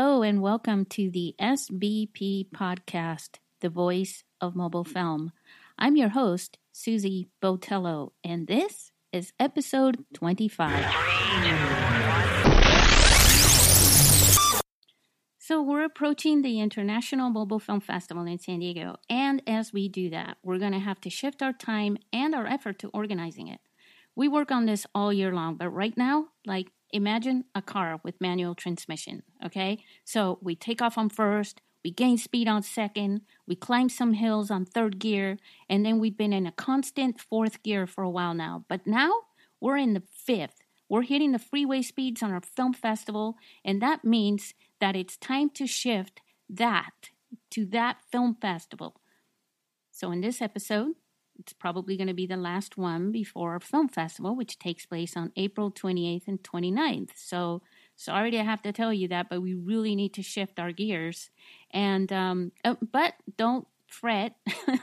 Hello and welcome to the SBP podcast, The Voice of Mobile Film. I'm your host, Susie Botello, and this is episode 25. So, we're approaching the International Mobile Film Festival in San Diego, and as we do that, we're going to have to shift our time and our effort to organizing it. We work on this all year long, but right now, like imagine a car with manual transmission, okay? So we take off on first, we gain speed on second, we climb some hills on third gear, and then we've been in a constant fourth gear for a while now. But now we're in the fifth. We're hitting the freeway speeds on our film festival, and that means that it's time to shift that to that film festival. So in this episode, it's probably going to be the last one before our film festival, which takes place on April 28th and 29th. So sorry to have to tell you that, but we really need to shift our gears. And um, uh, but don't fret.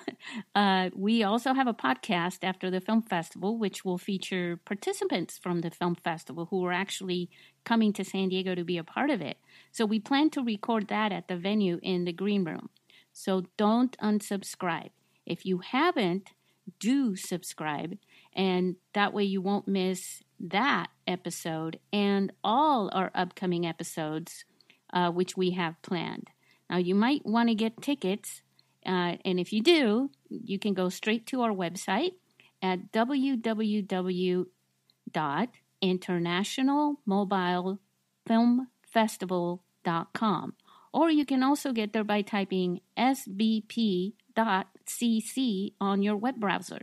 uh, we also have a podcast after the film festival, which will feature participants from the film festival who are actually coming to San Diego to be a part of it. So we plan to record that at the venue in the green room. So don't unsubscribe. If you haven't, do subscribe, and that way you won't miss that episode and all our upcoming episodes, uh, which we have planned. Now, you might want to get tickets, uh, and if you do, you can go straight to our website at www.internationalmobilefilmfestival.com. Or you can also get there by typing SBP cc on your web browser.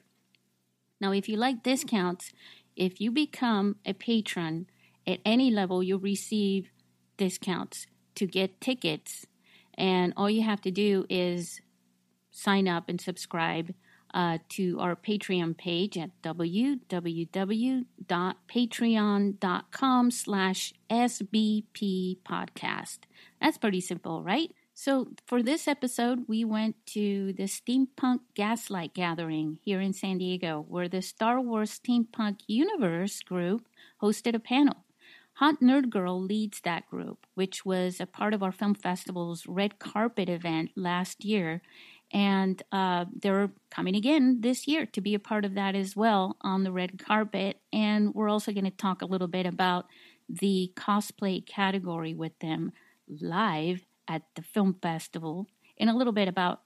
Now, if you like discounts, if you become a patron at any level, you'll receive discounts to get tickets. And all you have to do is sign up and subscribe uh, to our Patreon page at www.patreon.com slash SBP podcast. That's pretty simple, right? So, for this episode, we went to the Steampunk Gaslight Gathering here in San Diego, where the Star Wars Steampunk Universe group hosted a panel. Hot Nerd Girl leads that group, which was a part of our film festival's red carpet event last year. And uh, they're coming again this year to be a part of that as well on the red carpet. And we're also going to talk a little bit about the cosplay category with them live at the film festival and a little bit about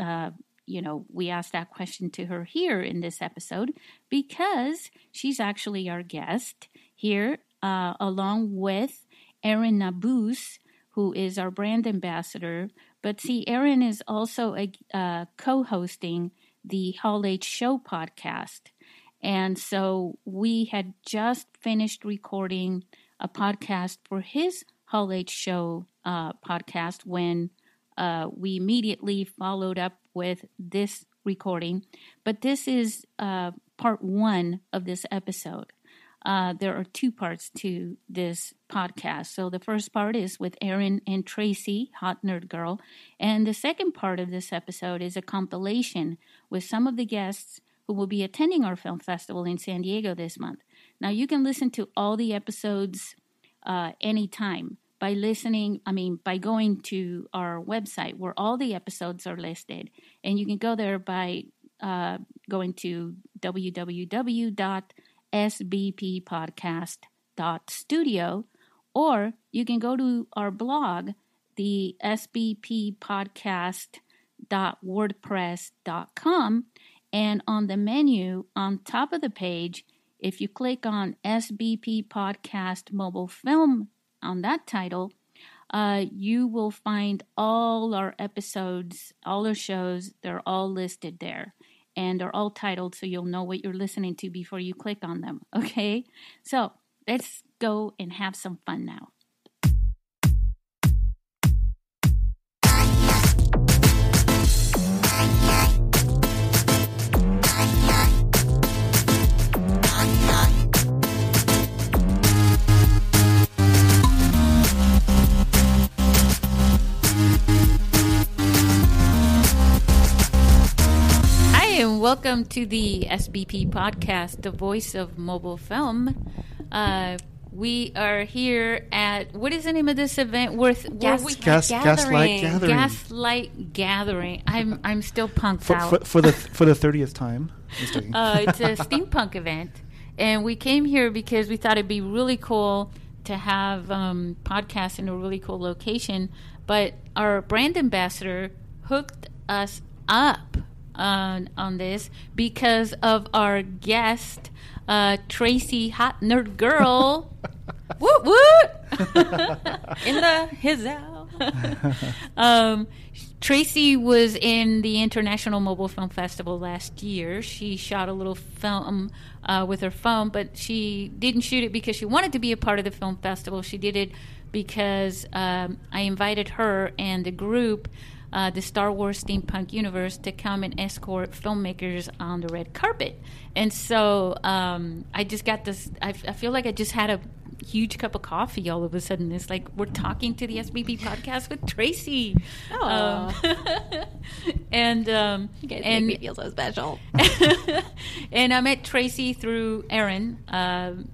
uh, you know we asked that question to her here in this episode because she's actually our guest here uh, along with erin nabus who is our brand ambassador. But see erin is also a, uh, co-hosting the hall h show podcast. And so we had just finished recording a podcast for his H Show uh, podcast when uh, we immediately followed up with this recording. But this is uh, part one of this episode. Uh, there are two parts to this podcast. So the first part is with Erin and Tracy, Hot Nerd Girl. And the second part of this episode is a compilation with some of the guests who will be attending our film festival in San Diego this month. Now, you can listen to all the episodes uh, anytime by listening, I mean, by going to our website where all the episodes are listed. And you can go there by uh, going to www.sbppodcast.studio, or you can go to our blog, the sbppodcast.wordpress.com, and on the menu on top of the page, if you click on SBP Podcast Mobile Film on that title, uh, you will find all our episodes, all our shows, they're all listed there. And they're all titled so you'll know what you're listening to before you click on them. Okay? So let's go and have some fun now. Welcome to the SBP podcast, the voice of mobile film. Uh, We are here at what is the name of this event? Worth Gas- we, Gas, gaslight gathering Gaslight Gathering. I'm I'm still punked for, out. for, for the for the thirtieth time. Uh, it's a steampunk event, and we came here because we thought it'd be really cool to have um, podcasts in a really cool location. But our brand ambassador hooked us up on on this because of our guest, uh, Tracy Hot Nerd Girl. Woot woot! In the his out. um, Tracy was in the International Mobile Film Festival last year. She shot a little film uh, with her phone, but she didn't shoot it because she wanted to be a part of the film festival. She did it because um, I invited her and the group, uh, the Star Wars Steampunk Universe, to come and escort filmmakers on the red carpet. And so um, I just got this. I, I feel like I just had a huge cup of coffee all of a sudden. It's like we're talking to the SBP podcast with Tracy. Um, and um, You guys and make me feel so special. and I met Tracy through Erin. Um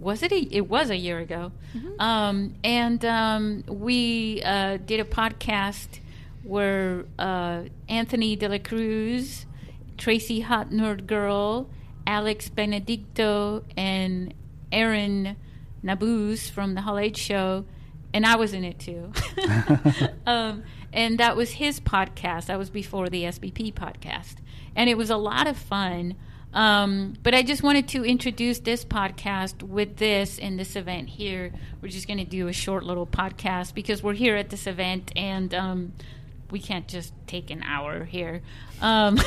was it? A, it was a year ago, um, and um, we uh, did a podcast where uh, Anthony De La Cruz, Tracy Hot Nerd Girl, Alex Benedicto, and Aaron Nabuz from the Hall H Show, and I was in it too. um, and that was his podcast. That was before the SBP podcast, and it was a lot of fun. Um, but I just wanted to introduce this podcast with this and this event here. We're just going to do a short little podcast because we're here at this event and um, we can't just take an hour here. Um,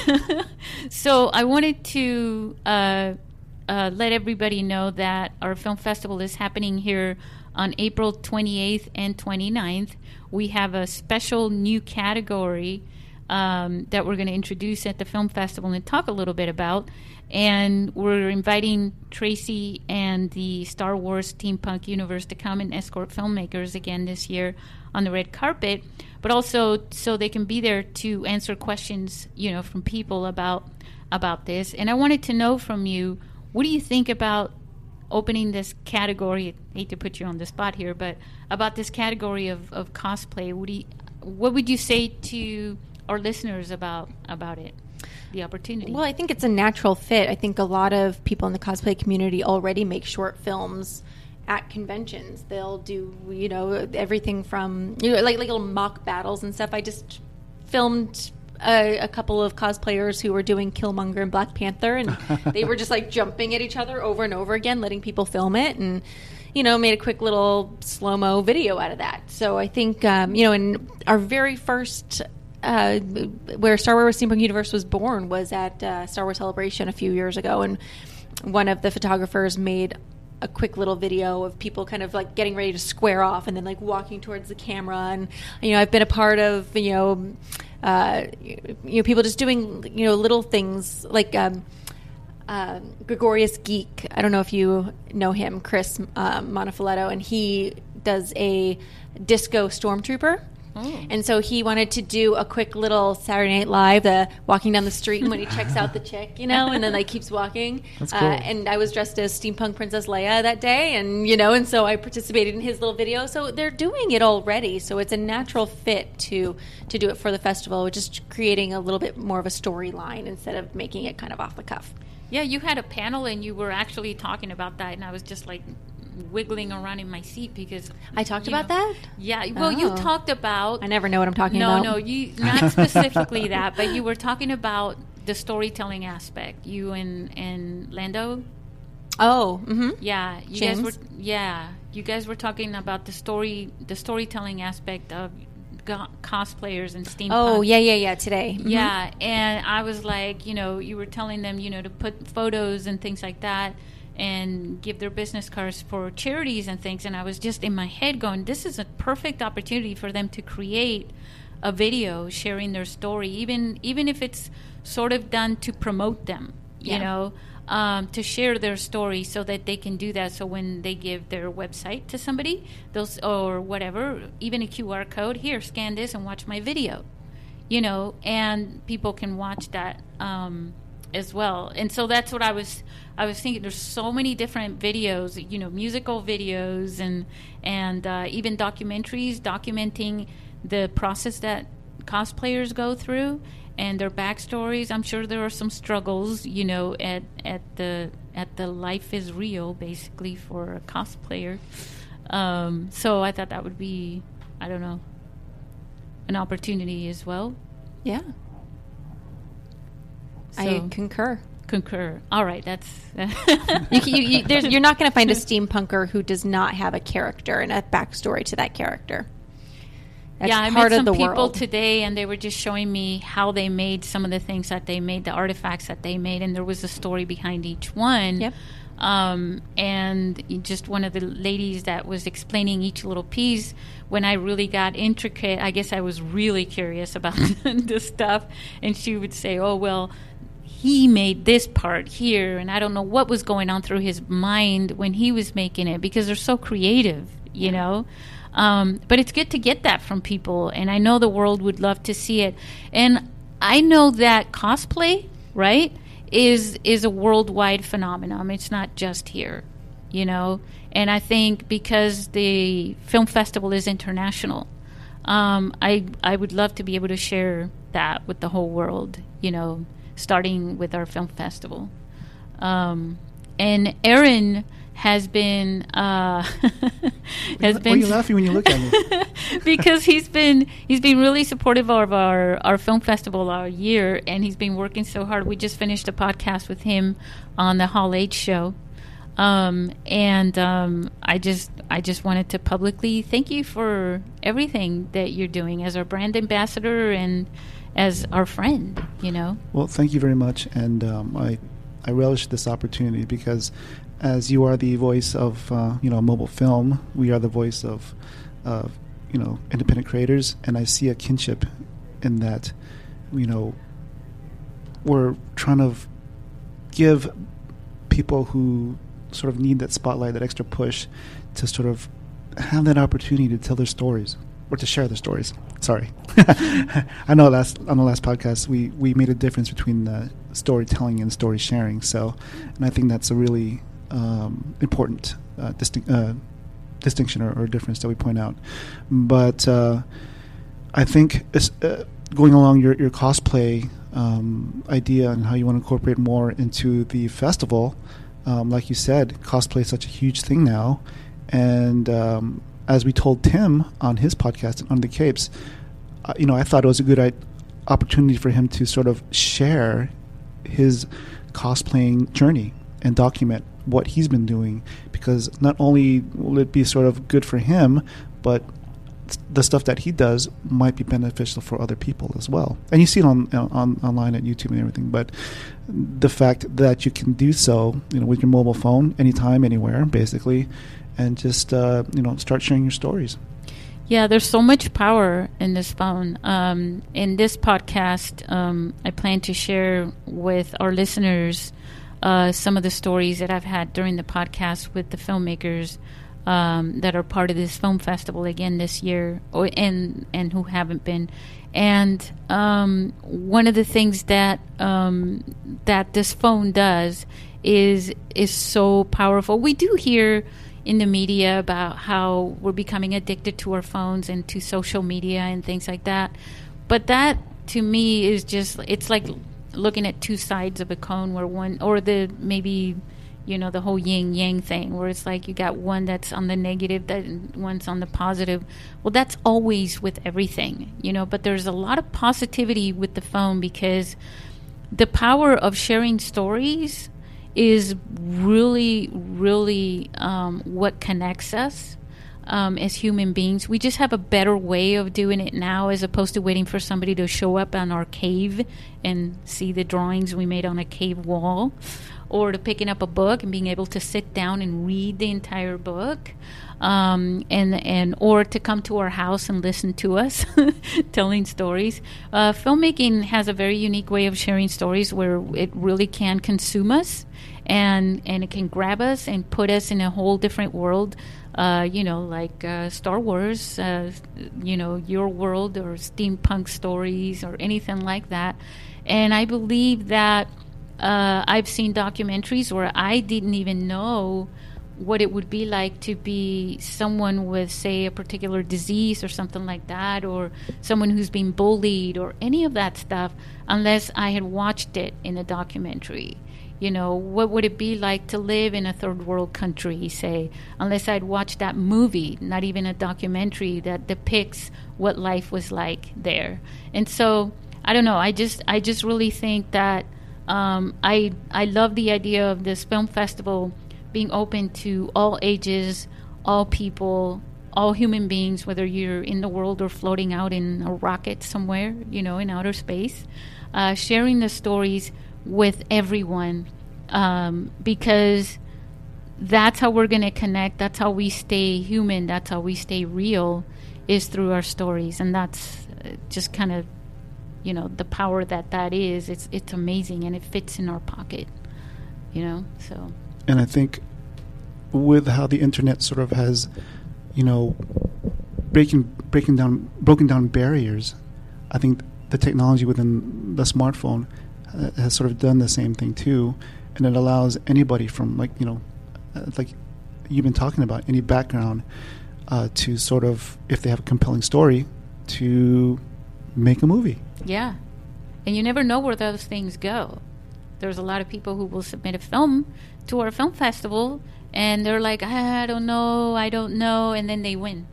so I wanted to uh, uh, let everybody know that our film festival is happening here on April 28th and 29th. We have a special new category um, that we're going to introduce at the film festival and talk a little bit about. And we're inviting Tracy and the Star Wars Steampunk universe to come and escort filmmakers again this year on the red carpet, but also so they can be there to answer questions, you know, from people about about this. And I wanted to know from you, what do you think about opening this category? I hate to put you on the spot here, but about this category of, of cosplay, what do you, what would you say to our listeners about about it, the opportunity? Well, I think it's a natural fit. I think a lot of people in the cosplay community already make short films at conventions. They'll do, you know, everything from you know, like like little mock battles and stuff. I just filmed a, a couple of cosplayers who were doing Killmonger and Black Panther, and they were just like jumping at each other over and over again, letting people film it, and you know, made a quick little slow mo video out of that. So I think, um, you know, in our very first uh, where Star Wars Steampunk Universe was born was at uh, Star Wars Celebration a few years ago, and one of the photographers made a quick little video of people kind of like getting ready to square off and then like walking towards the camera and you know I've been a part of you know uh, you know people just doing you know little things like um, uh, Gregorius Geek. I don't know if you know him, Chris um, Monafiletto, and he does a disco stormtrooper. And so he wanted to do a quick little Saturday Night Live, the walking down the street when he checks out the chick, you know, and then like keeps walking. That's Uh, and I was dressed as steampunk Princess Leia that day, and you know, and so I participated in his little video. So they're doing it already. So it's a natural fit to to do it for the festival, just creating a little bit more of a storyline instead of making it kind of off the cuff. Yeah, you had a panel and you were actually talking about that, and I was just like wiggling around in my seat because I talked about know- that. Yeah, well, you Oh. talked about I never know what I'm talking no, about. no, no, you not specifically that, but you were talking about the storytelling aspect. You and and Lando, Oh, mm-hmm. yeah, you James? guys were yeah, you guys were talking about the story, the storytelling aspect of go- cosplayers and steampunk. Oh, yeah, yeah, yeah. Today, Mhm. Yeah, and I was like, you know, you were telling them, you know, to put photos and things like that and give their business cards for charities and things. And I was just in my head going, this is a perfect opportunity for them to create a video sharing their story, even even if it's sort of done to promote them, you Yeah. know, um, to share their story so that they can do that. So when they give their website to somebody, those or whatever, even a QR code, here, scan this and watch my video you know, and people can watch that um, as well. And so that's what I was I was thinking. There's so many different videos, you know, musical videos and and uh, even documentaries documenting the process that cosplayers go through and their backstories. I'm sure there are some struggles, you know, at at the at the life is real basically for a cosplayer. Um, so I thought that would be, I don't know, an opportunity as well. Yeah. So, I concur. concur. All right, that's You, you, you, there's, you're not going to find a steampunker who does not have a character and a backstory to that character. That's yeah. I met some people world. today, and they were just showing me how they made some of the things that they made, the artifacts that they made, and there was a story behind each one. Yep. Um, and just one of the ladies that was explaining each little piece. When I really got intricate, I guess I was really curious about this stuff, and she would say, "Oh well." He made this part here and i don't know what was going on through his mind when he was making it because they're so creative you know? Um, but it's good to get that from people and i know the world would love to see it. And i know that cosplay right is is a worldwide phenomenon. It's not just here you know? And i think because the film festival is international um, I I would love to be able to share that with the whole world. You know, starting with our film festival. Um, and Aaron has been uh, has Why are been you laughing when you look at me? because he's been he's been really supportive of our our film festival our year, and he's been working so hard. We just finished a podcast with him on the Hall H show, um, and um, I just I just wanted to publicly thank you for everything that you're doing as our brand ambassador and as our friend. You know, Well, thank you very much, and um, I I relish this opportunity because as you are the voice of uh, you know mobile film, we are the voice of of you know independent creators, and I see a kinship in that. You know, we're trying to give people who sort of need that spotlight, that extra push, to sort of have that opportunity to tell their stories or to share their stories. Sorry, I know last on the last podcast we we made a difference between the storytelling and story sharing. So, and I think that's a really um, important uh. Uh, distinction or, or difference that we point out but uh, I think uh, going along your, your cosplay um, idea and how you want to incorporate more into the festival, um, like you said, cosplay is such a huge thing now. And um, as we told Tim on his podcast on the Capes, uh, you know, I thought it was a good opportunity for him to sort of share his cosplaying journey and document what he's been doing because not only will it be sort of good for him, but the stuff that he does might be beneficial for other people as well. And you see it on, on online at YouTube and everything. But the fact that you can do so, you know, with your mobile phone, anytime, anywhere, basically, and just uh, you know start sharing your stories. Yeah, there's so much power in this phone. Um, in this podcast, um, I plan to share with our listeners uh, some of the stories that I've had during the podcast with the filmmakers um, that are part of this film festival again this year, or, and and who haven't been. And um, one of the things that um, that this phone does is is so powerful. We do hear in the media about how we're becoming addicted to our phones and to social media and things like that. But that to me is just it's like looking at two sides of a cone where one or the maybe you know the whole yin yang thing where it's like you got one that's on the negative that one's on the positive well that's always with everything you know but there's a lot of positivity with the phone because the power of sharing stories is really, really um, what connects us um, as human beings. We just have a better way of doing it now as opposed to waiting for somebody to show up on our cave and see the drawings we made on a cave wall or to picking up a book and being able to sit down and read the entire book. Um, and and or to come to our house and listen to us telling stories. Uh, filmmaking has a very unique way of sharing stories where it really can consume us, and and it can grab us and put us in a whole different world. Uh, you know, like uh, Star Wars, uh, you know, your world or steampunk stories or anything like that. And I believe that uh, I've seen documentaries where I didn't even know what it would be like to be someone with, say, a particular disease or something like that, or someone who's been bullied or any of that stuff, unless I had watched it in a documentary. You know, what would it be like to live in a third world country, say, unless I'd watched that movie, not even a documentary that depicts what life was like there. And so, I don't know, I just I just really think that um, I I love the idea of this film festival being open to all ages, all people, all human beings, whether you're in the world or floating out in a rocket somewhere, you know, in outer space, uh, sharing the stories with everyone um, because that's how we're going to connect. That's how we stay human. That's how we stay real is through our stories. And that's uh, just kind of, you know, the power that that is. It's, it's amazing and it fits in our pocket, you know, so. And I think with how the internet sort of has, you know, breaking breaking down broken down barriers, I think the technology within the smartphone uh, has sort of done the same thing too, and it allows anybody from like you know, uh, like you've been talking about any background uh, to sort of if they have a compelling story to make a movie. Yeah, and you never know where those things go. There's a lot of people who will submit a film to our film festival and they're like, I don't know, I don't know, and then they win.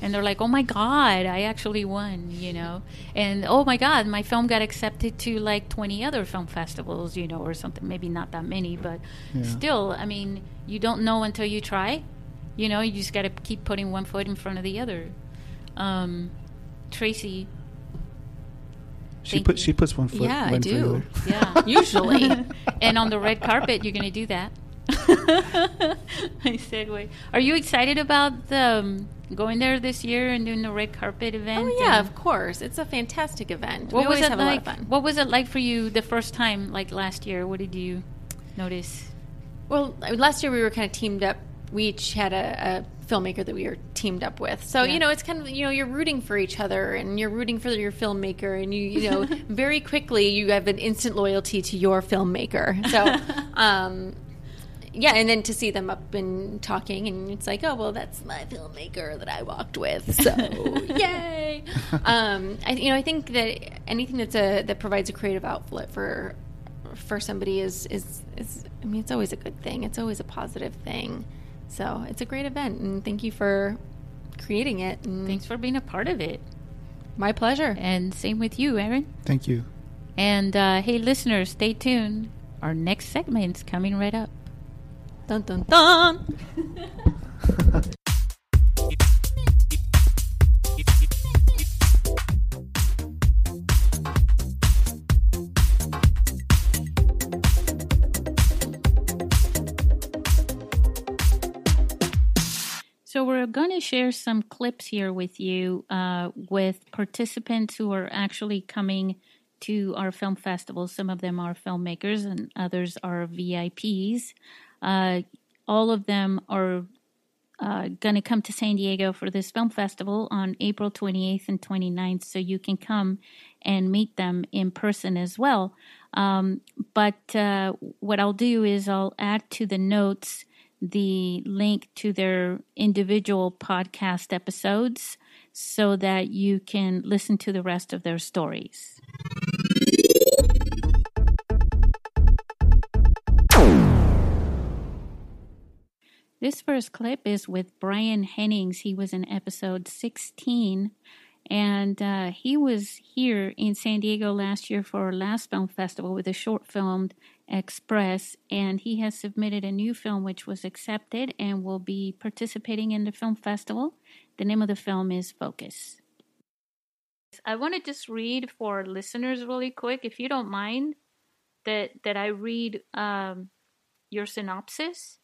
And they're like, oh my God, I actually won, you know? And oh my God, my film got accepted to like 20 other film festivals, you know, or something. Maybe not that many, but yeah. still, I mean, you don't know until you try. You know, you just got to keep putting one foot in front of the other. Um, Tracy. She put she puts one foot. Yeah, I do. Yeah, usually. and on the red carpet, you're going to do that. I segue. Are you excited about the, um, going there this year and doing the red carpet event? Oh yeah, of course. It's a fantastic event. What we was it like? What was it like for you the first time, like last year? What did you notice? Well, last year we were kind of teamed up. We each had a, a filmmaker that we were teamed up with. So yeah. you know, it's kind of you know you're rooting for each other and you're rooting for your filmmaker, and you you know very quickly you have an instant loyalty to your filmmaker. So. um, yeah, and then to see them up and talking, and it's like, oh well, that's my filmmaker that I walked with, so yay! Um, I, you know, I think that anything that's a that provides a creative outlet for for somebody is is is I mean, it's always a good thing. It's always a positive thing. So it's a great event, and thank you for creating it. And Thanks for being a part of it. My pleasure. And same with you, Aaron. Thank you. And uh, hey, listeners, stay tuned. Our next segment's coming right up. Dun dun dun. going to share some clips here with you uh, with participants who are actually coming to our film festival. Some of them are filmmakers and others are VIPs. Uh, all of them are uh, going to come to San Diego for this film festival on April 28th and 29th, so you can come and meet them in person as well. Um, but uh, what I'll do is I'll add to the notes the link to their individual podcast episodes so that you can listen to the rest of their stories. This first clip is with Brian Hennings. He was in episode 16, and uh, he was here in San Diego last year for our last film festival with a short film, Express, and he has submitted a new film which was accepted and will be participating in the film festival. The name of the film is Focus. I want to just read for listeners really quick, if you don't mind, that that I read um, your synopsis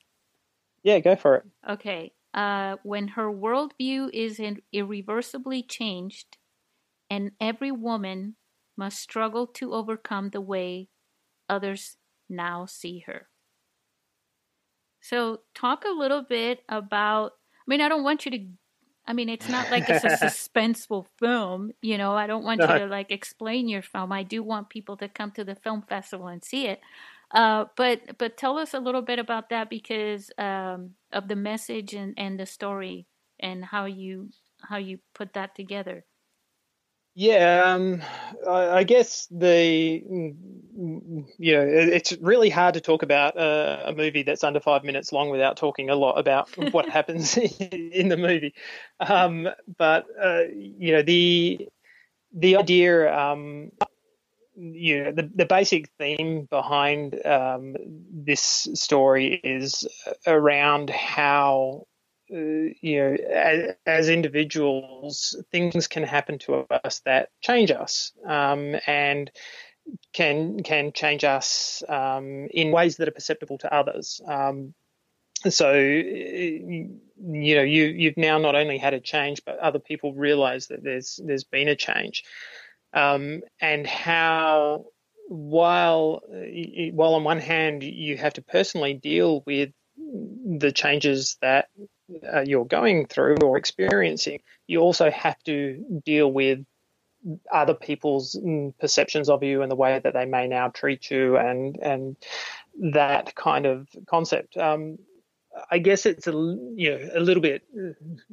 yeah, go for it. Okay. Uh, when her worldview is in- irreversibly changed, and every woman must struggle to overcome the way others now see her. So, talk a little bit about. I mean, I don't want you to. I mean, it's not like it's a suspenseful film, you know. I don't want no. you to like explain your film. I do want people to come to the film festival and see it. Uh, but but tell us a little bit about that because um, of the message and, and the story and how you how you put that together. Yeah, um, I, I, guess the you know it's really hard to talk about a, a, movie that's under five minutes long without talking a lot about what happens in the movie. Um, but uh, you know the the idea, um, you know, the the basic theme behind um, this story is around how uh, you know, as, as, individuals, things can happen to us that change us, um, and can can change us um, in ways that are perceptible to others. Um, so, you know, you you've now not only had a change, but other people realise that there's there's been a change, um, and how while while on one hand you have to personally deal with the changes that uh, you're going through or experiencing, you also have to deal with other people's mm, perceptions of you and the way that they may now treat you and and that kind of concept. Um, I guess it's a you know a little bit uh,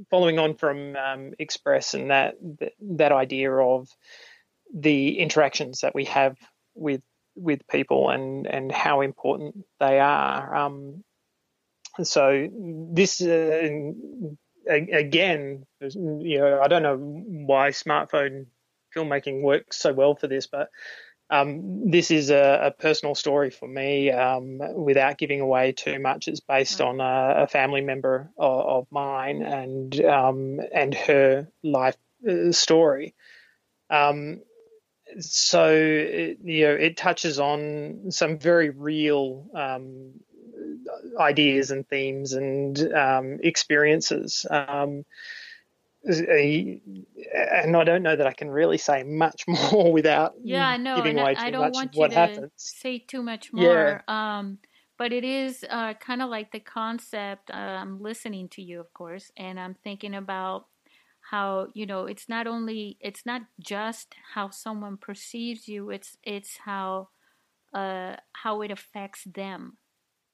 following on from um, Express and that that idea of the interactions that we have with with people and and how important they are. Um, so this uh, again, you know, I don't know why smartphone filmmaking works so well for this, but um, this is a, a, personal story for me. Um, without giving away too much, it's based on a, a family member of, of mine and um, and her life uh, story. Um, so it, you know, it touches on some very real um, ideas and themes and um, experiences. Um, and I don't know that I can really say much more without yeah, I know. giving away too I don't much want you what to happens. Say too much more. Yeah. Um, but it is uh, kind of like the concept. Uh, I'm listening to you, of course, and I'm thinking about how you know it's not only it's not just how someone perceives you. It's it's how uh, how it affects them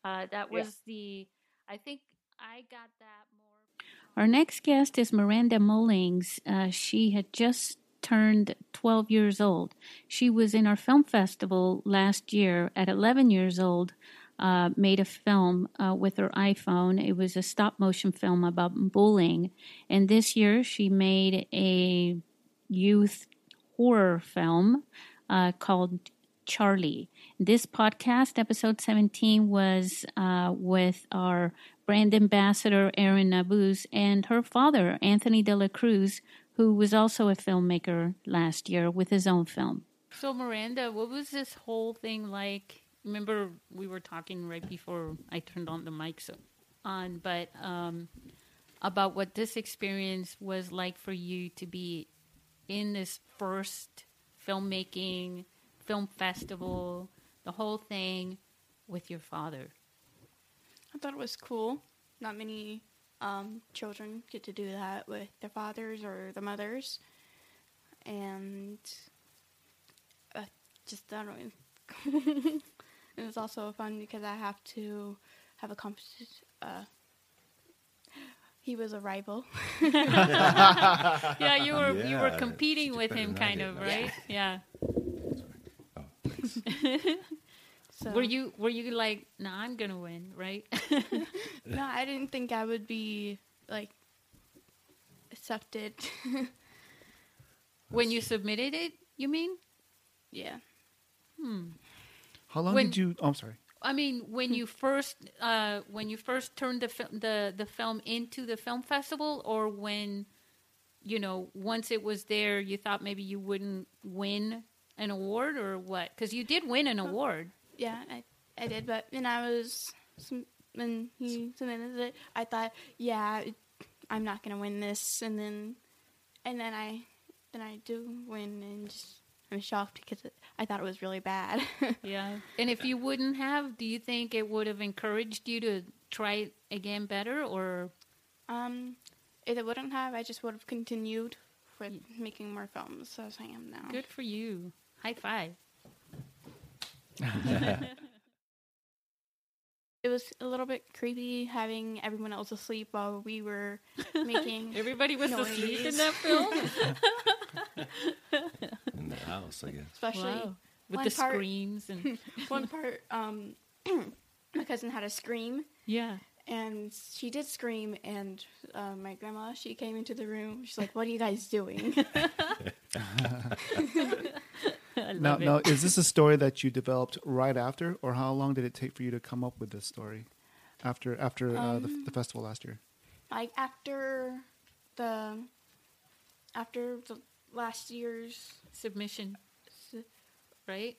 uh, that was yeah. the, I think I got that more. Our next guest is Miranda Mullings. Uh, she had just turned 12 years old. She was in our film festival last year at 11 years old. Uh, made a film uh, with her iPhone. It was a stop motion film about bullying. And this year she made a youth horror film uh, called Charlie. This podcast, episode 17, was uh, with our brand ambassador, Erin Nabuz, and her father, Anthony De La Cruz, who was also a filmmaker last year with his own film. So, Miranda, what was this whole thing like? Remember, we were talking right before I turned on the mics on, but um, about what this experience was like for you to be in this first filmmaking film festival, the whole thing with your father? I thought it was cool. Not many um, children get to do that with their fathers or their mothers, and uh, just I don't know. it was also fun because I have to have a competition. Uh, he was a rival. yeah, you were yeah, you were competing with him, kind of, right? Yeah. yeah. so were you were you like, no, nah, I'm gonna win, right? no, I didn't think I would be like accepted. when you submitted it, you mean? Yeah. Hmm. How long when, did you? Oh, I'm sorry. I mean, when you first uh, when you first turned the fi- the the film into the film festival, or when you know once it was there, you thought maybe you wouldn't win an award or what? Because you did win an oh, award. Yeah, I, I did. But when I was when he submitted it, I thought, yeah, I'm not gonna win this, and then and then I then I do win, and just, I'm shocked because it, I thought it was really bad. yeah, and if you wouldn't have, do you think it would have encouraged you to try it again better, or? Um, if it wouldn't have, I just would have continued with making more films as I am now. Good for you. High five. was a little bit creepy having everyone else asleep while we were making. Everybody was Noise. asleep in that film. in the house, I guess. especially wow. With the part- screams and one part. Um, my cousin had a scream, yeah. and she did scream, and uh, my grandma she came into the room. She's like, "What are you guys doing?" I Now, it. now, is this a story that you developed right after, or how long did it take for you to come up with this story after after uh, the, Um, the festival last year? like after the after the last year's Submission, right?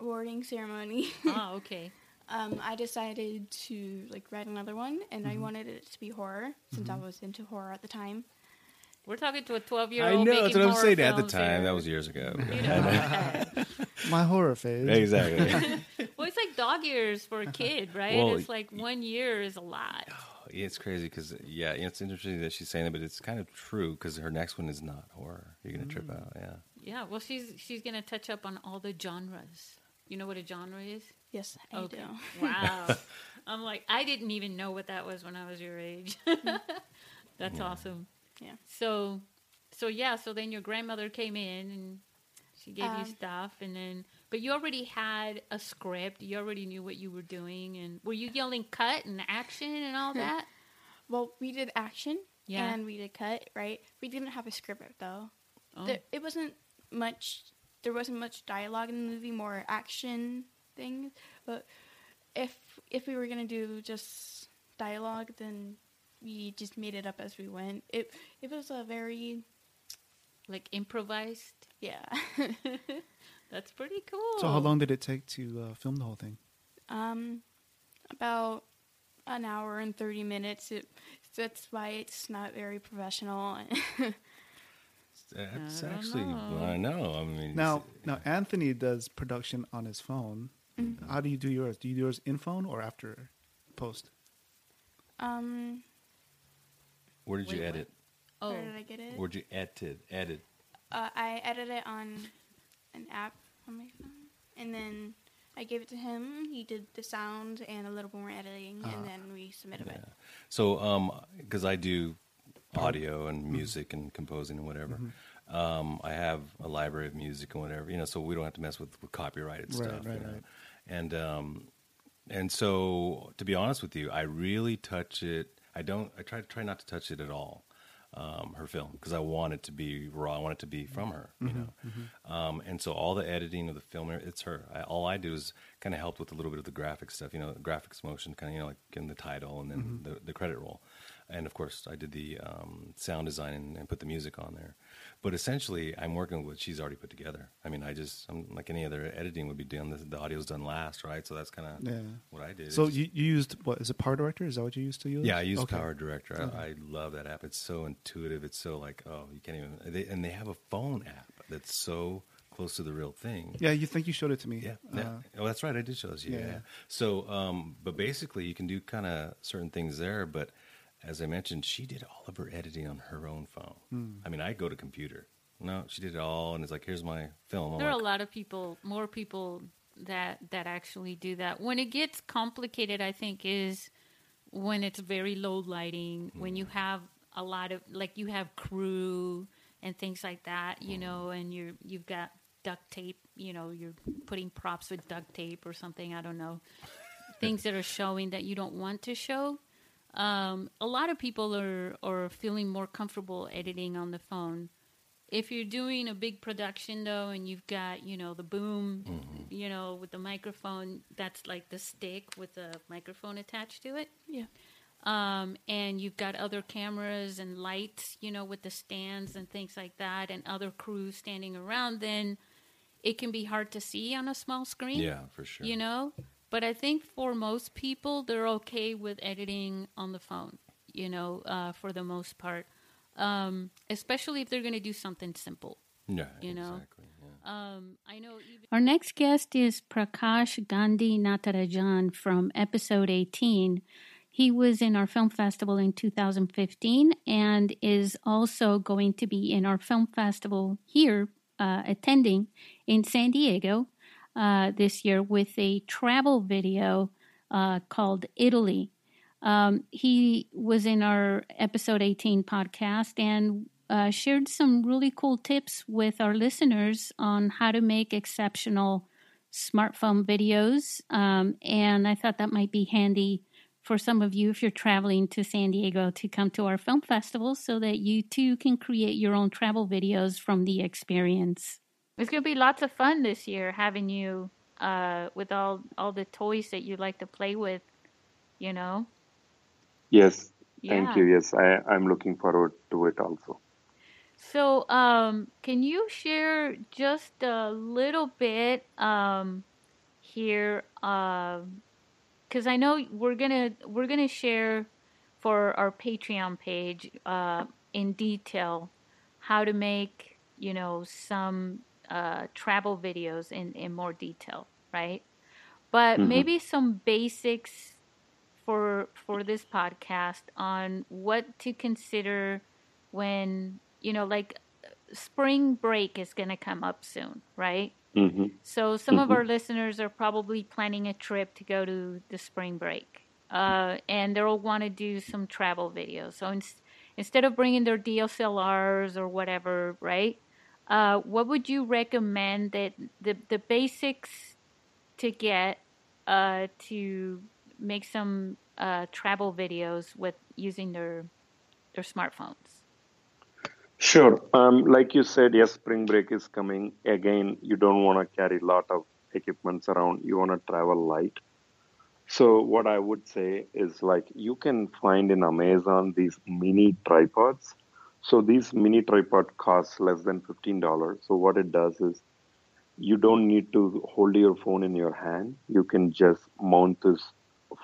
awarding ceremony, oh, okay. um, I decided to like write another one, and Mm-hmm. I wanted it to be horror since I was into horror at the time. We're talking to a 12 year old. I know, that's what I'm saying at the time. here. That was years ago. You know, My horror phase. exactly. well, it's like dog years for a kid, right? Well, it's like one year is a lot. Oh, yeah, it's crazy because yeah, it's interesting that she's saying that, but it's kind of true because her next one is not horror. You're gonna trip mm. out. Yeah. Yeah, well, she's she's gonna touch up on all the genres. You know what a genre is? Yes, I Okay. do. Wow. I'm like, I didn't even know what that was when I was your age. Mm. That's awesome. Yeah. So, so yeah. So then your grandmother came in and she gave you Um, stuff, and then, but you already had a script. You already knew what you were doing, and were you yelling cut and action and all that? Well, we did action, Yeah. and we did cut. Right, we didn't have a script though. Oh. There, it wasn't much. There wasn't much dialogue in the movie, more action things. But if if we were gonna do just dialogue, then we just made it up as we went. It it was a very like improvised. yeah. That's pretty cool. So how long did it take to uh, film the whole thing? um, about an hour and thirty minutes. It that's why it's not very professional. That's I actually know. I know. I mean, Now, now Anthony does production on his phone. Mm-hmm. How do you do yours? Do you do yours in phone or after post? um, where did you Wait, edit? oh, where did I get it? Where'd you edit? Edit. Uh, I edited it on an app on my phone, and then I gave it to him. He did the sound and a little more editing, and then we submitted it. So, um, because I do audio and music and composing and whatever, um, I have a library of music and whatever, you know, so we don't have to mess with, with copyrighted Right, stuff. right, you know? right. And um, and so, to be honest with you, I really touch it. I don't. I try to try not to touch it at all. Um, her film because I want it to be raw. I want it to be from her, you know. Um, and so all the editing of the film, it's her. I, all I do is kind of help with a little bit of the graphic stuff, you know, graphics motion, kind of, you know, like in the title and then the, the credit roll. And of course, I did the um, sound design and, and put the music on there. But essentially, I'm working with what she's already put together. I mean, I just, I'm like any other editing would be done. The, the audio's done last, right? So that's kind of Yeah. what I did. So you, you used what is it Power Director? Is that what you used to use? yeah, I use Okay. Power Director. I, Okay. I love that app. It's so intuitive. It's so like, oh, you can't even. They, and they have a phone app that's so close to the real thing. Yeah, you think you showed it to me? Yeah. Uh, yeah. oh, that's right. I did show this. Yeah. yeah. yeah. So, um, but basically, you can do kind of certain things there. But as I mentioned, she did all of her editing on her own phone. Hmm. I mean, I go to computer. No, she did it all, and it's like, here's my film. I'm there are a lot of people, more people that that actually do that. When it gets complicated, I think is when it's very low lighting, when you have a lot of like you have crew and things like that, you know, and you're you've got duct tape, you know, you're putting props with duct tape or something. I don't know, things that are showing that you don't want to show. Um, a lot of people are are feeling more comfortable editing on the phone. If you're doing a big production though, and you've got you know the boom, you know with the microphone, that's like the stick with the microphone attached to it Yeah. um, and you've got other cameras and lights, you know, with the stands and things like that, and other crews standing around, then it can be hard to see on a small screen. yeah, for sure. You know? But I think for most people, they're okay with editing on the phone, you know, uh, for the most part. Um, especially if they're going to do something simple. yeah, you know. exactly. Yeah. Um, I know. Even- Our next guest is Prakash Gandhi Natarajan from episode 18. He was in our film festival in 2015 and is also going to be in our film festival here, uh, attending in San Diego uh, this year with a travel video uh, called Italy. Um, he was in our episode 18 podcast and uh, shared some really cool tips with our listeners on how to make exceptional smartphone videos. Um, and I thought that might be handy for some of you if you're traveling to San Diego to come to our film festival so that you too can create your own travel videos from the experience. It's going to be lots of fun this year having you uh, with all all the toys that you like to play with, you know. Yes, thank you. Yes, I, I'm looking forward to it also. So, um, can you share just a little bit um, here? Because I know we're gonna we're gonna share for our Patreon page uh, in detail how to make you know some uh, travel videos in in more detail, right? But Mhm. maybe some basics for for this podcast on what to consider when you know like spring break is going to come up soon right hmm so some of Mhm. our listeners are probably planning a trip to go to the spring break uh, and they'll want to do some travel videos so in, instead of bringing their dslrs or whatever right uh, what would you recommend that the, the basics to get uh, to make some uh, travel videos with using their their smartphones Sure. Um, like you said, yes, spring break is coming. Again, you don't want to carry a lot of equipments around. You want to travel light. So what I would say is like you can find in Amazon these mini tripods. So these mini tripod costs less than fifteen dollars. So what it does is you don't need to hold your phone in your hand. You can just mount this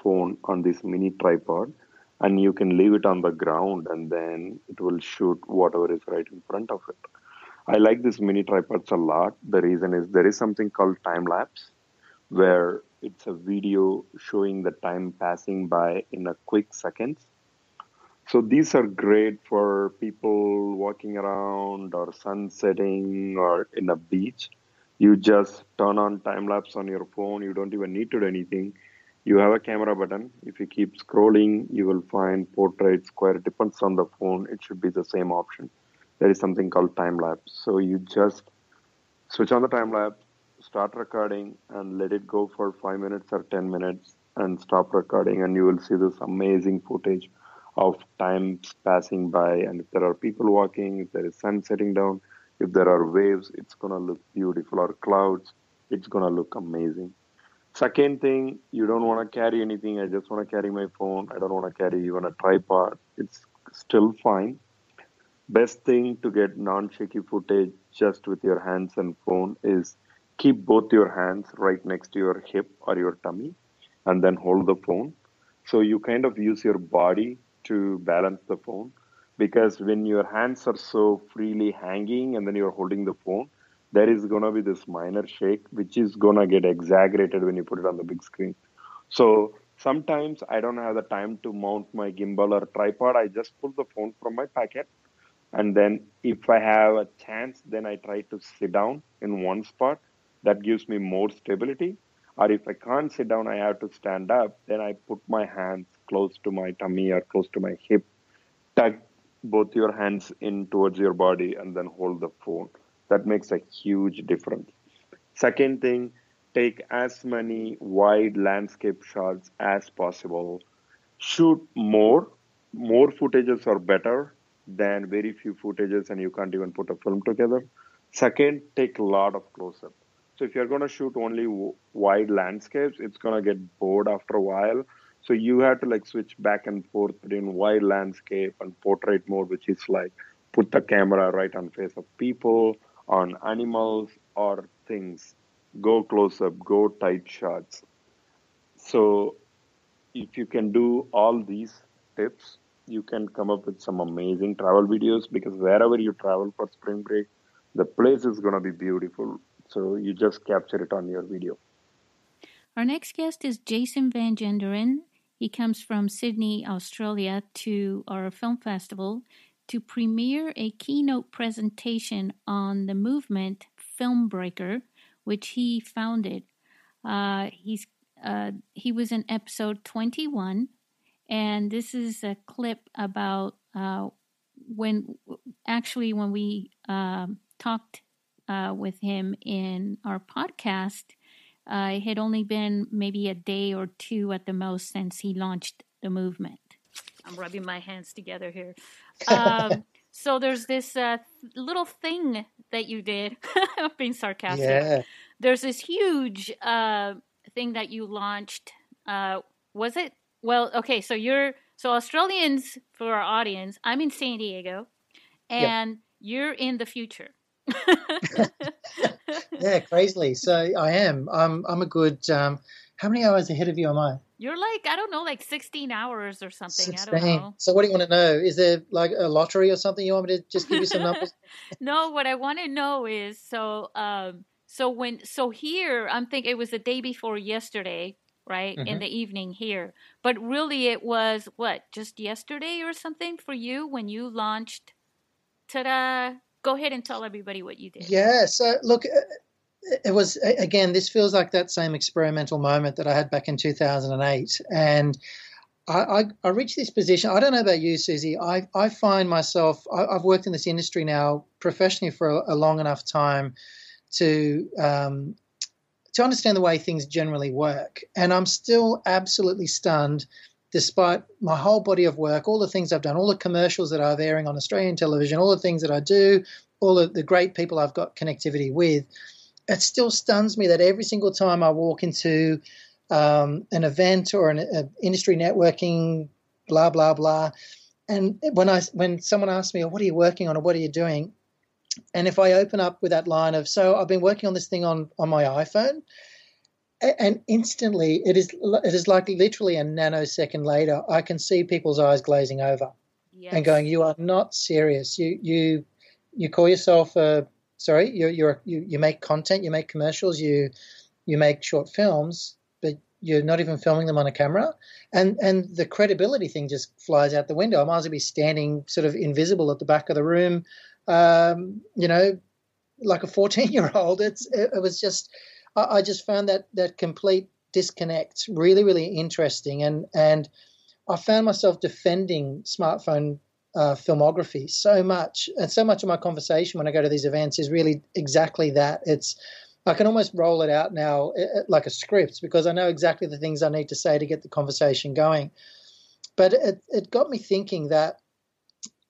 phone on this mini tripod and you can leave it on the ground and then it will shoot whatever is right in front of it. I like these mini tripods a lot. The reason is there is something called time lapse where it's a video showing the time passing by in a quick seconds. So these are great for people walking around or sunsetting or in a beach. You just turn on time lapse on your phone. You don't even need to do anything. You have a camera button. If you keep scrolling, you will find portrait, square. Depends on the phone. It should be the same option. There is something called time lapse. So you just switch on the time lapse, start recording, and let it go for five minutes or 10 minutes and stop recording. And you will see this amazing footage of time passing by. And if there are people walking, if there is sun setting down, if there are waves, it's going to look beautiful. Or clouds, it's going to look amazing. Second thing, you don't want to carry anything. I just want to carry my phone. I don't want to carry even a tripod. It's still fine. Best thing to get non-shaky footage just with your hands and phone is keep both your hands right next to your hip or your tummy and then hold the phone. So you kind of use your body to balance the phone because when your hands are so freely hanging and then you're holding the phone, there is going to be this minor shake, which is going to get exaggerated when you put it on the big screen. So sometimes I don't have the time to mount my gimbal or tripod. I just pull the phone from my pocket. And then if I have a chance, then I try to sit down in one spot. That gives me more stability. Or if I can't sit down, I have to stand up. Then I put my hands close to my tummy or close to my hip. Tuck both your hands in towards your body and then hold the phone. That makes a huge difference. Second thing, take as many wide landscape shots as possible. Shoot more. More footages are better than very few footages, and you can't even put a film together. Second, take a lot of close up. So if you're going to shoot only w- wide landscapes, it's going to get bored after a while. So you have to like switch back and forth between wide landscape and portrait mode, which is like put the camera right on face of people, on animals or things. Go close up, go tight shots. So if you can do all these tips, you can come up with some amazing travel videos because wherever you travel for spring break, the place is going to be beautiful. So you just capture it on your video. Our next guest is Jason Van Genderen. He comes from Sydney, Australia, to our film festival to premiere a keynote presentation on the movement Filmbreaker, which he founded. Uh, he's uh, he was in episode 21, and this is a clip about uh, when actually when we um, talked uh, with him in our podcast. Uh, it had only been maybe a day or two at the most since he launched the movement. I'm rubbing my hands together here. Um, so there's this uh, little thing that you did. I'm being sarcastic. Yeah. There's this huge uh, thing that you launched. Uh, was it? Well, okay. So you're so Australians for our audience. I'm in San Diego, and you're in the future. yeah, crazily. So I am. I'm. I'm a good. Um, how many hours ahead of you am I? You're like I don't know, like 16 hours or something. I don't 16. know. So what do you want to know? Is there like a lottery or something? You want me to just give you some numbers? no, what I want to know is so um so when so here I'm thinking it was the day before yesterday, right? In Mhm. the evening here. But really it was what, just yesterday or something for you when you launched ta-da. Go ahead and tell everybody what you did. Yeah. So look, uh, it was again. This feels like that same experimental moment that I had back in 2008, and I, I, I reached this position. I don't know about you, Susie. I, I find myself. I, I've worked in this industry now professionally for a, a long enough time to um, to understand the way things generally work, and I'm still absolutely stunned. Despite my whole body of work, all the things I've done, all the commercials that are airing on Australian television, all the things that I do, all of the great people I've got connectivity with, it still stuns me that every single time I walk into um, an event or an a industry networking, blah blah blah, and when I when someone asks me, "What are you working on?" or "What are you doing?" and if I open up with that line of, "So I've been working on this thing on on my iPhone," and instantly it is it is like literally a nanosecond later, I can see people's eyes glazing over Yes. and going, "You are not serious. You you you call yourself a sorry. You're you're you, you make content. You make commercials. You you make short films, but you're not even filming them on a camera. And and the credibility thing just flies out the window. I might as well be standing sort of invisible at the back of the room, um, you know, like a 14 year old. It's it, it was just I, I just found that that complete disconnect really really interesting and and I found myself defending smartphone uh, filmography so much, and so much of my conversation when I go to these events is really exactly that. It's I can almost roll it out now uh, like a script because I know exactly the things I need to say to get the conversation going. But it, it got me thinking that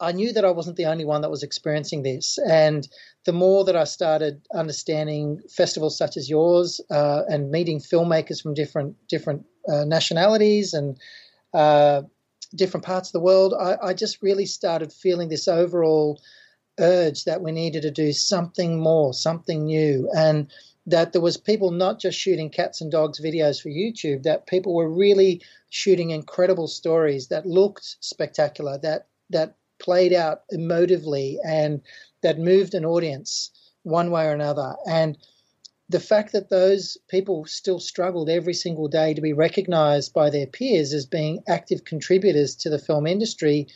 I knew that I wasn't the only one that was experiencing this, and the more that I started understanding festivals such as yours uh, and meeting filmmakers from different different uh, nationalities and uh, different parts of the world, I, I just really started feeling this overall urge that we needed to do something more, something new, and that there was people not just shooting cats and dogs videos for YouTube, that people were really shooting incredible stories that looked spectacular, that that played out emotively and that moved an audience one way or another. And the fact that those people still struggled every single day to be recognized by their peers as being active contributors to the film industry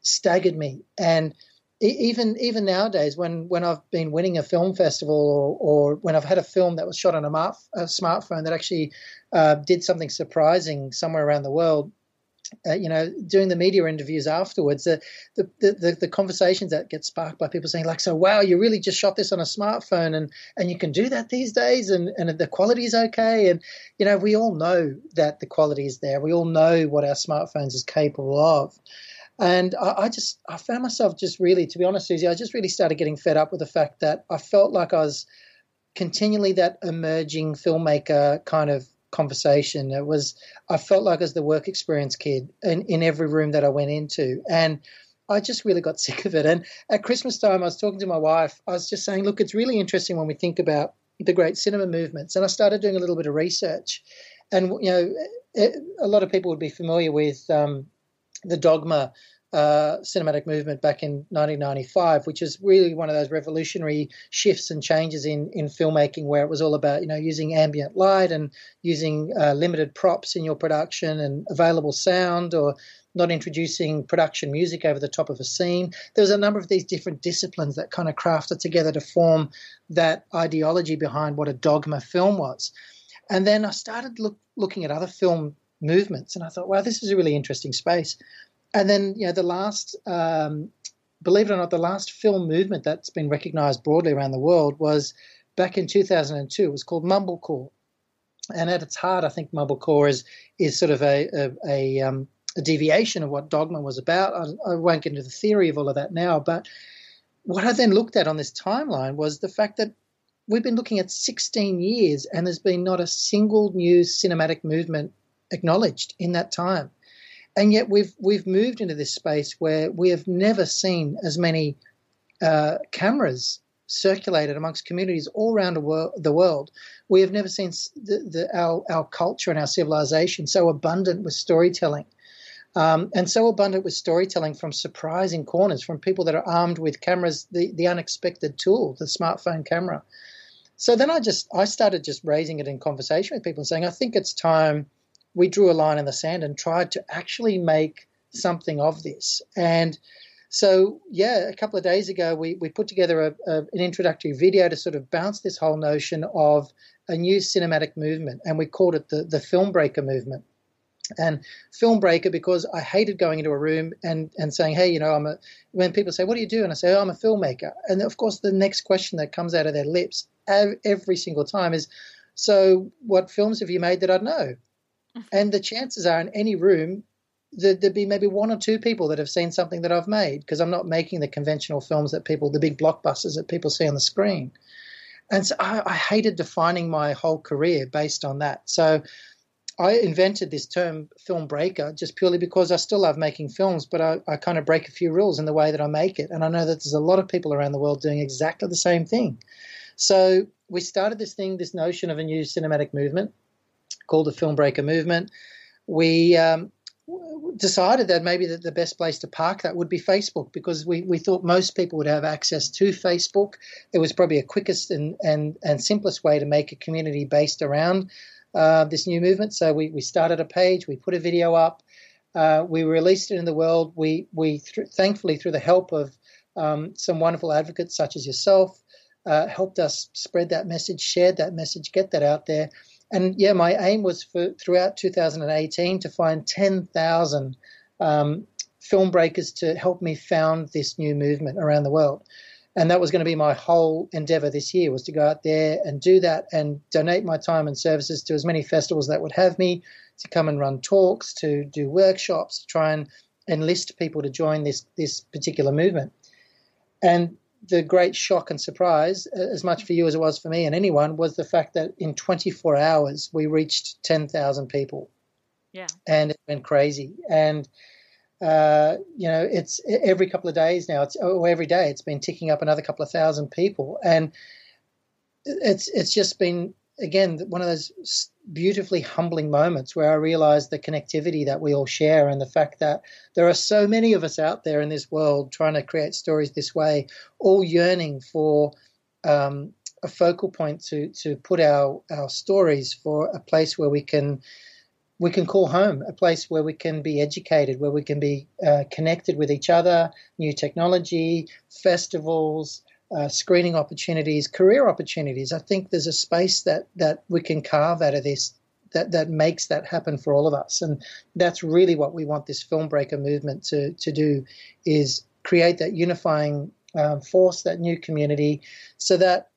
staggered me. And even even nowadays, when, when I've been winning a film festival or, or when I've had a film that was shot on a, mar- a smartphone that actually uh, did something surprising somewhere around the world, uh, you know, doing the media interviews afterwards, the, the, the, the conversations that get sparked by people saying like, so, wow, you really just shot this on a smartphone and, and you can do that these days and, and the quality is okay. And, you know, we all know that the quality is there. We all know what our smartphones is capable of. And I, I just, I found myself just really, to be honest, Susie, I just really started getting fed up with the fact that I felt like I was continually that emerging filmmaker kind of conversation. It was I felt like as the work experience kid in, in every room that I went into. And I just really got sick of it. And at Christmas time I was talking to my wife, I was just saying, look, it's really interesting when we think about the great cinema movements. And I started doing a little bit of research. And you know, it, a lot of people would be familiar with um, the dogma uh, cinematic movement back in 1995, which is really one of those revolutionary shifts and changes in, in filmmaking, where it was all about you know using ambient light and using uh, limited props in your production and available sound, or not introducing production music over the top of a scene. There was a number of these different disciplines that kind of crafted together to form that ideology behind what a dogma film was. And then I started look, looking at other film movements, and I thought, wow, this is a really interesting space. And then, you know, the last, um, believe it or not, the last film movement that's been recognized broadly around the world was back in 2002. It was called Mumblecore. And at its heart, I think Mumblecore is, is sort of a, a, a, um, a deviation of what Dogma was about. I, I won't get into the theory of all of that now, but what I then looked at on this timeline was the fact that we've been looking at 16 years and there's been not a single new cinematic movement acknowledged in that time. And yet we've we've moved into this space where we have never seen as many uh, cameras circulated amongst communities all around the, wor- the world. We have never seen the, the, our, our culture and our civilization so abundant with storytelling. Um, and so abundant with storytelling from surprising corners, from people that are armed with cameras, the, the unexpected tool, the smartphone camera. So then I just I started just raising it in conversation with people and saying, I think it's time we drew a line in the sand and tried to actually make something of this. And so, yeah, a couple of days ago, we, we put together a, a, an introductory video to sort of bounce this whole notion of a new cinematic movement, and we called it the, the Film Breaker movement. And Film Breaker because I hated going into a room and, and saying, hey, you know, I'm a, when people say, what do you do? And I say, oh, I'm a filmmaker. And of course, the next question that comes out of their lips every single time is, so what films have you made that I know? And the chances are in any room that there'd be maybe one or two people that have seen something that I've made because I'm not making the conventional films that people, the big blockbusters that people see on the screen. And so I, I hated defining my whole career based on that. So I invented this term film breaker just purely because I still love making films, but I, I, kind of break a few rules in the way that I make it. And I know that there's a lot of people around the world doing exactly the same thing. So we started this thing, this notion of a new cinematic movement called the Film Breaker Movement. We um, decided that maybe the, the best place to park that would be Facebook because we, we thought most people would have access to Facebook. It was probably a quickest and, and, and simplest way to make a community based around uh, this new movement. So we, we started a page, we put a video up, uh, we released it in the world. We, we th- thankfully, through the help of um, some wonderful advocates such as yourself, uh, helped us spread that message, shared that message, get that out there. And yeah, my aim was for throughout 2018 to find 10,000 um, film breakers to help me found this new movement around the world. And that was going to be my whole endeavor this year was to go out there and do that and donate my time and services to as many festivals that would have me to come and run talks, to do workshops, to try and enlist people to join this this particular movement. And the great shock and surprise, as much for you as it was for me and anyone, was the fact that in 24 hours we reached 10,000 people. Yeah. And it's been crazy. And, uh, you know, it's every couple of days now, it's, or every day, it's been ticking up another couple of thousand people. And it's, it's just been again, one of those beautifully humbling moments where I realized the connectivity that we all share and the fact that there are so many of us out there in this world trying to create stories this way, all yearning for um, a focal point to to put our our stories for a place where we can we can call home, a place where we can be educated, where we can be uh, connected with each other, new technology, festivals, uh, screening opportunities, career opportunities. I think there's a space that that we can carve out of this that that makes that happen for all of us, and that's really what we want this film breaker movement to to do is create that unifying um, force, that new community, so that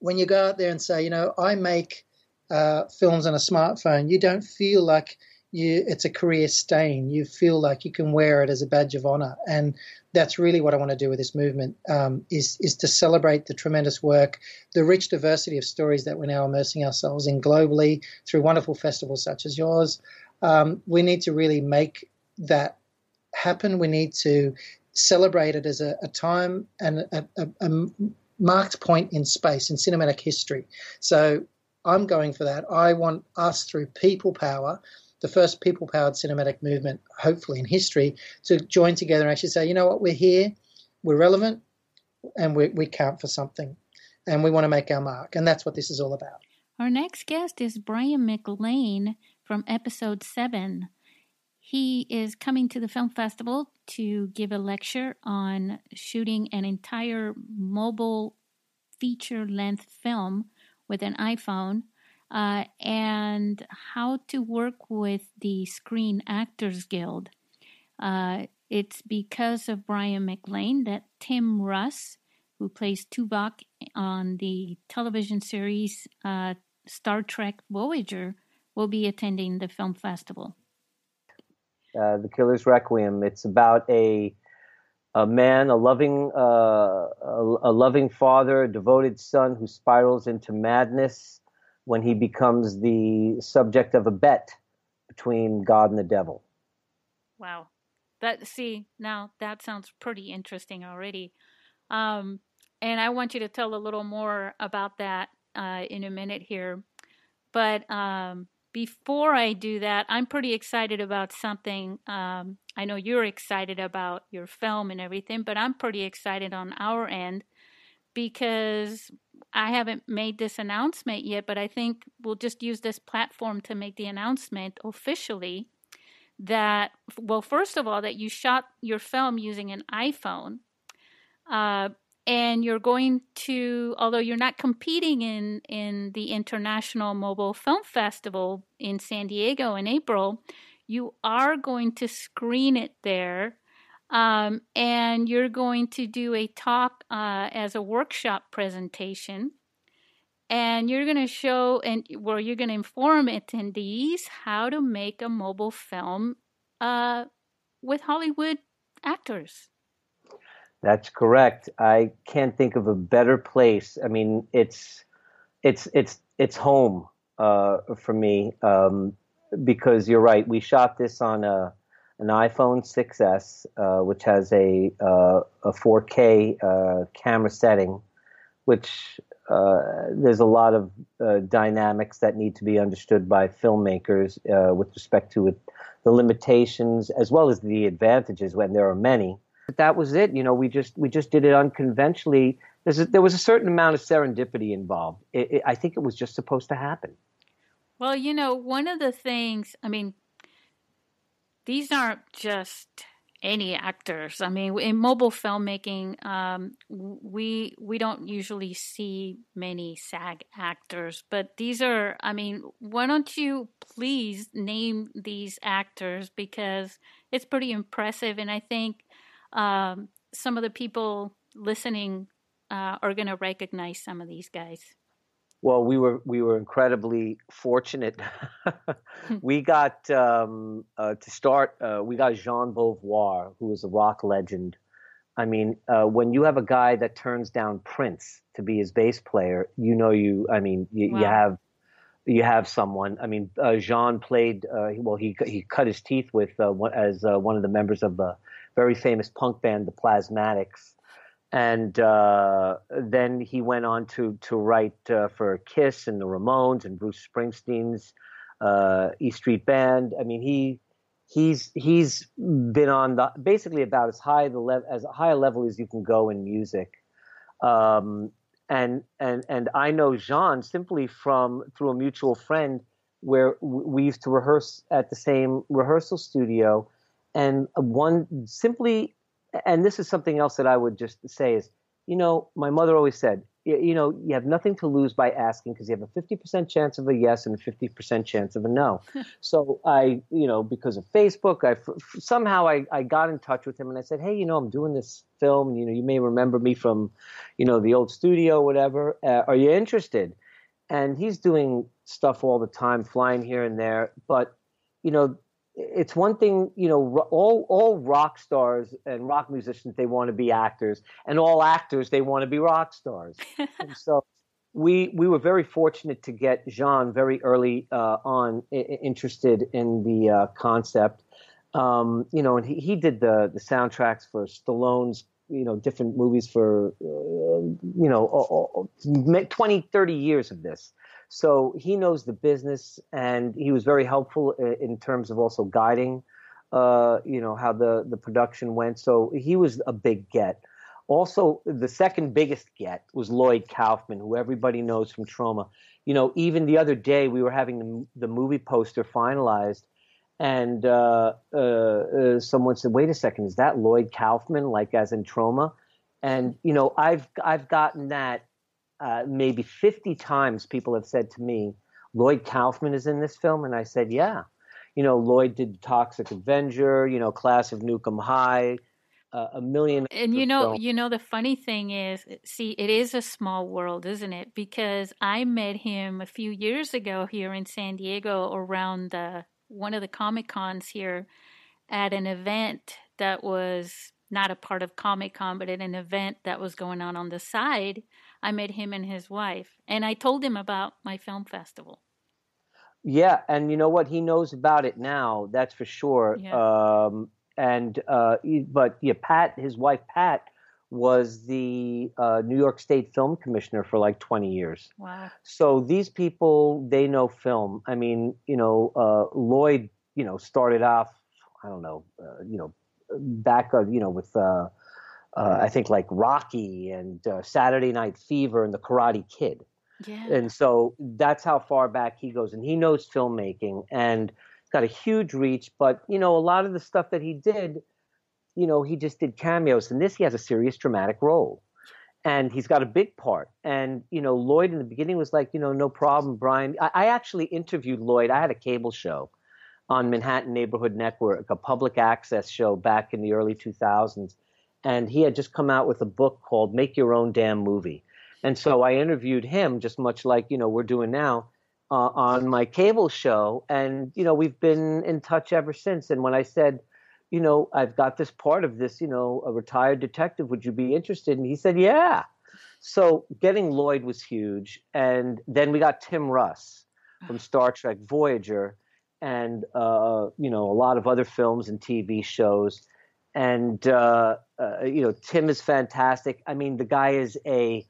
when you go out there and say, you know, I make uh, films on a smartphone, you don't feel like you, it's a career stain. You feel like you can wear it as a badge of honor, and that's really what I want to do with this movement um, is is to celebrate the tremendous work, the rich diversity of stories that we're now immersing ourselves in globally through wonderful festivals such as yours. Um, we need to really make that happen. We need to celebrate it as a, a time and a, a, a marked point in space in cinematic history. So I'm going for that. I want us through people power the first people powered cinematic movement, hopefully in history, to join together and actually say, you know what, we're here, we're relevant, and we, we count for something, and we want to make our mark. And that's what this is all about. Our next guest is Brian McLean from episode seven. He is coming to the film festival to give a lecture on shooting an entire mobile feature length film with an iPhone uh, and how to work with the Screen Actors Guild. Uh, it's because of Brian McLean that Tim Russ, who plays Tuvok on the television series uh, Star Trek Voyager, will be attending the film festival. Uh, the Killer's Requiem. It's about a a man, a loving, uh, a, a, loving father, a devoted son who spirals into madness when he becomes the subject of a bet between God and the devil. Wow, that see now that sounds pretty interesting already, um, and I want you to tell a little more about that uh, in a minute here, but um, before I do that, I'm pretty excited about something. Um, I know you're excited about your film and everything, but I'm pretty excited on our end because I haven't made this announcement yet, but I think we'll just use this platform to make the announcement officially that, well, first of all, that you shot your film using an iPhone. Uh, and you're going to although you're not competing in in the international mobile film festival in san diego in april you are going to screen it there um, and you're going to do a talk uh, as a workshop presentation and you're going to show and where you're going to inform attendees how to make a mobile film uh, with hollywood actors that's correct. I can't think of a better place. I mean, it's it's it's it's home uh, for me um, because you're right. We shot this on a an iPhone 6s, uh, which has a uh, a 4K uh, camera setting, which uh, there's a lot of uh, dynamics that need to be understood by filmmakers with respect to it, the limitations as well as the advantages when there are many But that was it. You know, we just we just did it unconventionally. A, there was a certain amount of serendipity involved. It, it, I think it was just supposed to happen. Well, you know, one of the things. I mean, these aren't just any actors. I mean, in mobile filmmaking, um, we we don't usually see many SAG actors, but these are. I mean, why don't you please name these actors because it's pretty impressive, and I think um, some of the people listening uh, are going to recognize some of these guys. Well, we were we were incredibly fortunate. we got um, uh, to start. Uh, we got Jean Beauvoir, who is a rock legend. I mean, uh, when you have a guy that turns down Prince to be his bass player, you know you. I mean, you, wow. you have you have someone. I mean, uh, Jean played. Uh, well, he he cut his teeth with uh, as uh, one of the members of the very famous punk band, the Plasmatics. And uh, then he went on to to write uh, for Kiss and the Ramones and Bruce Springsteen's uh, E Street Band. I mean, he he's he's been on the basically about as high the level as high a level as you can go in music. Um, and and and I know Jean simply from through a mutual friend where we used to rehearse at the same rehearsal studio and one simply, and this is something else that I would just say is, you know, my mother always said, you know, you have nothing to lose by asking because you have a 50% chance of a yes and a 50% chance of a no. so I, you know, because of Facebook, I somehow I, I got in touch with him and I said, hey, you know, I'm doing this film. You know, you may remember me from, you know, the old studio, whatever. Uh, are you interested? And he's doing stuff all the time, flying here and there. But, you know, it's one thing, you know, all all rock stars and rock musicians they want to be actors, and all actors they want to be rock stars. so we we were very fortunate to get Jean very early uh, on I- interested in the uh, concept. Um, you know, and he, he did the the soundtracks for Stallone's you know different movies for uh, you know 20 30 years of this so he knows the business, and he was very helpful in terms of also guiding, uh, you know, how the the production went. So he was a big get. Also, the second biggest get was Lloyd Kaufman, who everybody knows from Troma. You know, even the other day we were having the, the movie poster finalized, and uh, uh, uh someone said, "Wait a second, is that Lloyd Kaufman, like as in Troma?" And you know, I've I've gotten that uh, maybe 50 times people have said to me, Lloyd Kaufman is in this film, and I said, yeah. You know, Lloyd did Toxic Avenger, you know, Class of Nuke 'Em High, uh, a million. And you know, films. you know, the funny thing is, see, it is a small world, isn't it? Because I met him a few years ago here in San Diego around the one of the Comic Cons here at an event that was not a part of Comic Con, but at an event that was going on on the side. I met him and his wife, and I told him about my film festival. Yeah, and you know what? He knows about it now. That's for sure. Yeah. Um, and uh, but yeah, Pat, his wife Pat, was the uh, New York State Film Commissioner for like 20 years. Wow. So these people, they know film. I mean, you know, uh, Lloyd, you know, started off, I don't know, uh, you know, back, uh, you know, with, uh, uh, I think like Rocky and Saturday Night Fever and The Karate Kid. Yeah. And so that's how far back he goes. And he knows filmmaking and got a huge reach. But, you know, a lot of the stuff that he did, you know, he just did cameos. And this, he has a serious dramatic role. And he's got a big part. And, you know, Lloyd in the beginning was like, you know, no problem, Brian. I, I actually interviewed Lloyd. I had a cable show on Manhattan Neighborhood Network, a public access show back in the early 2000s. And he had just come out with a book called Make Your Own Damn Movie. And so I interviewed him, just much like, you know, we're doing now. Uh, on my cable show, and you know we've been in touch ever since. And when I said, you know, I've got this part of this, you know, a retired detective. Would you be interested? And he said, yeah. So getting Lloyd was huge. And then we got Tim Russ from Star Trek Voyager and, uh, you know, a lot of other films and TV shows. And, uh, uh, you know, Tim is fantastic. I mean, the guy is a,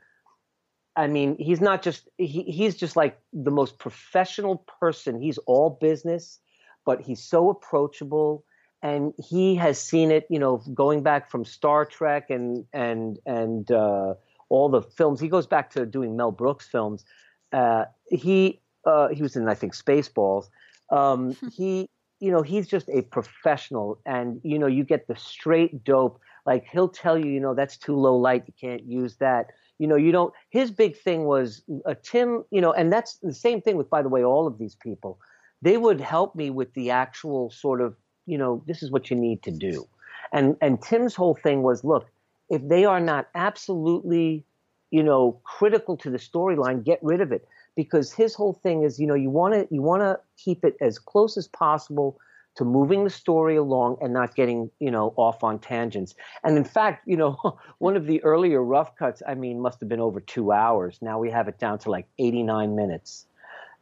I mean, he's not just, he, he's just like the most professional person. He's all business, but he's so approachable and he has seen it, you know, going back from Star Trek and and and uh, all the films. He goes back to doing Mel Brooks films. Uh, he uh, he was in I think Spaceballs. Um, he you know he's just a professional, and you know you get the straight dope. Like he'll tell you, you know, that's too low light. You can't use that. You know, you don't. His big thing was uh, Tim. You know, and that's the same thing with, by the way, all of these people. They would help me with the actual sort of you know, this is what you need to do. And and Tim's whole thing was, look, if they are not absolutely, you know, critical to the storyline, get rid of it. Because his whole thing is, you know, you want to you want to keep it as close as possible to moving the story along and not getting, you know, off on tangents. And in fact, you know, one of the earlier rough cuts, I mean, must have been over two hours. Now we have it down to like 89 minutes.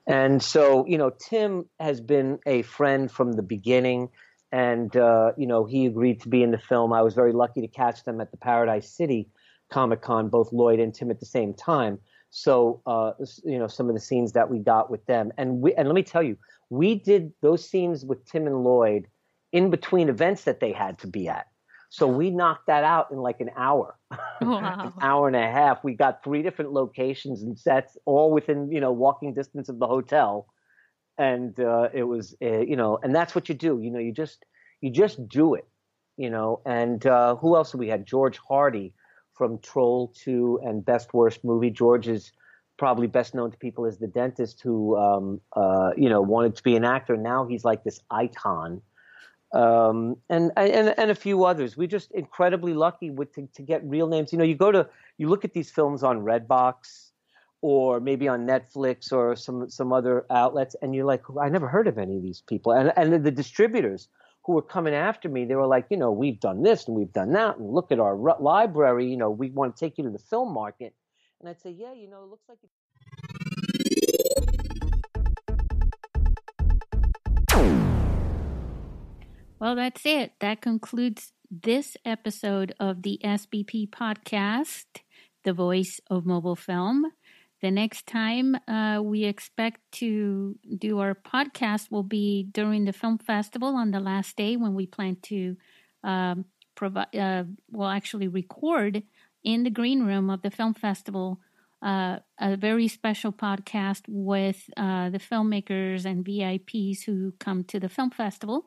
And so, you know, Tim has been a friend from the beginning and uh, you know he agreed to be in the film. I was very lucky to catch them at the Paradise City Comic Con, both Lloyd and Tim at the same time. So uh, you know some of the scenes that we got with them, and we and let me tell you, we did those scenes with Tim and Lloyd in between events that they had to be at. So we knocked that out in like an hour, wow. an hour and a half. We got three different locations and sets, all within you know walking distance of the hotel and uh, it was uh, you know and that's what you do you know you just you just do it you know and uh, who else we had george hardy from troll 2 and best worst movie george is probably best known to people as the dentist who um, uh, you know wanted to be an actor now he's like this icon um, and, and and a few others. We're just incredibly lucky with to, to get real names. You know, you go to you look at these films on Redbox, or maybe on Netflix or some some other outlets, and you're like, I never heard of any of these people, and and the distributors who were coming after me, they were like, you know, we've done this and we've done that, and look at our r- library, you know, we want to take you to the film market, and I'd say, yeah, you know, it looks like. Well, that's it. That concludes this episode of the SBP podcast, The Voice of Mobile Film. The next time uh, we expect to do our podcast will be during the film festival on the last day when we plan to um, provide, uh, well, actually record in the green room of the film festival uh, a very special podcast with uh, the filmmakers and VIPs who come to the film festival.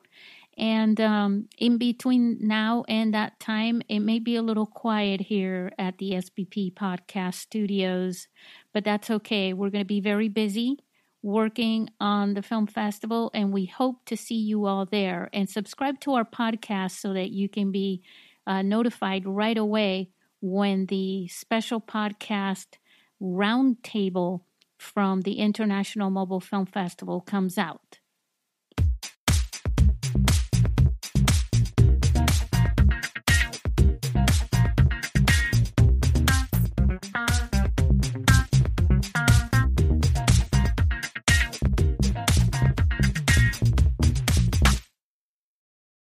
And um, in between now and that time, it may be a little quiet here at the SBP podcast studios, but that's okay. We're going to be very busy working on the film festival, and we hope to see you all there. And subscribe to our podcast so that you can be uh, notified right away when the special podcast roundtable from the International Mobile Film Festival comes out.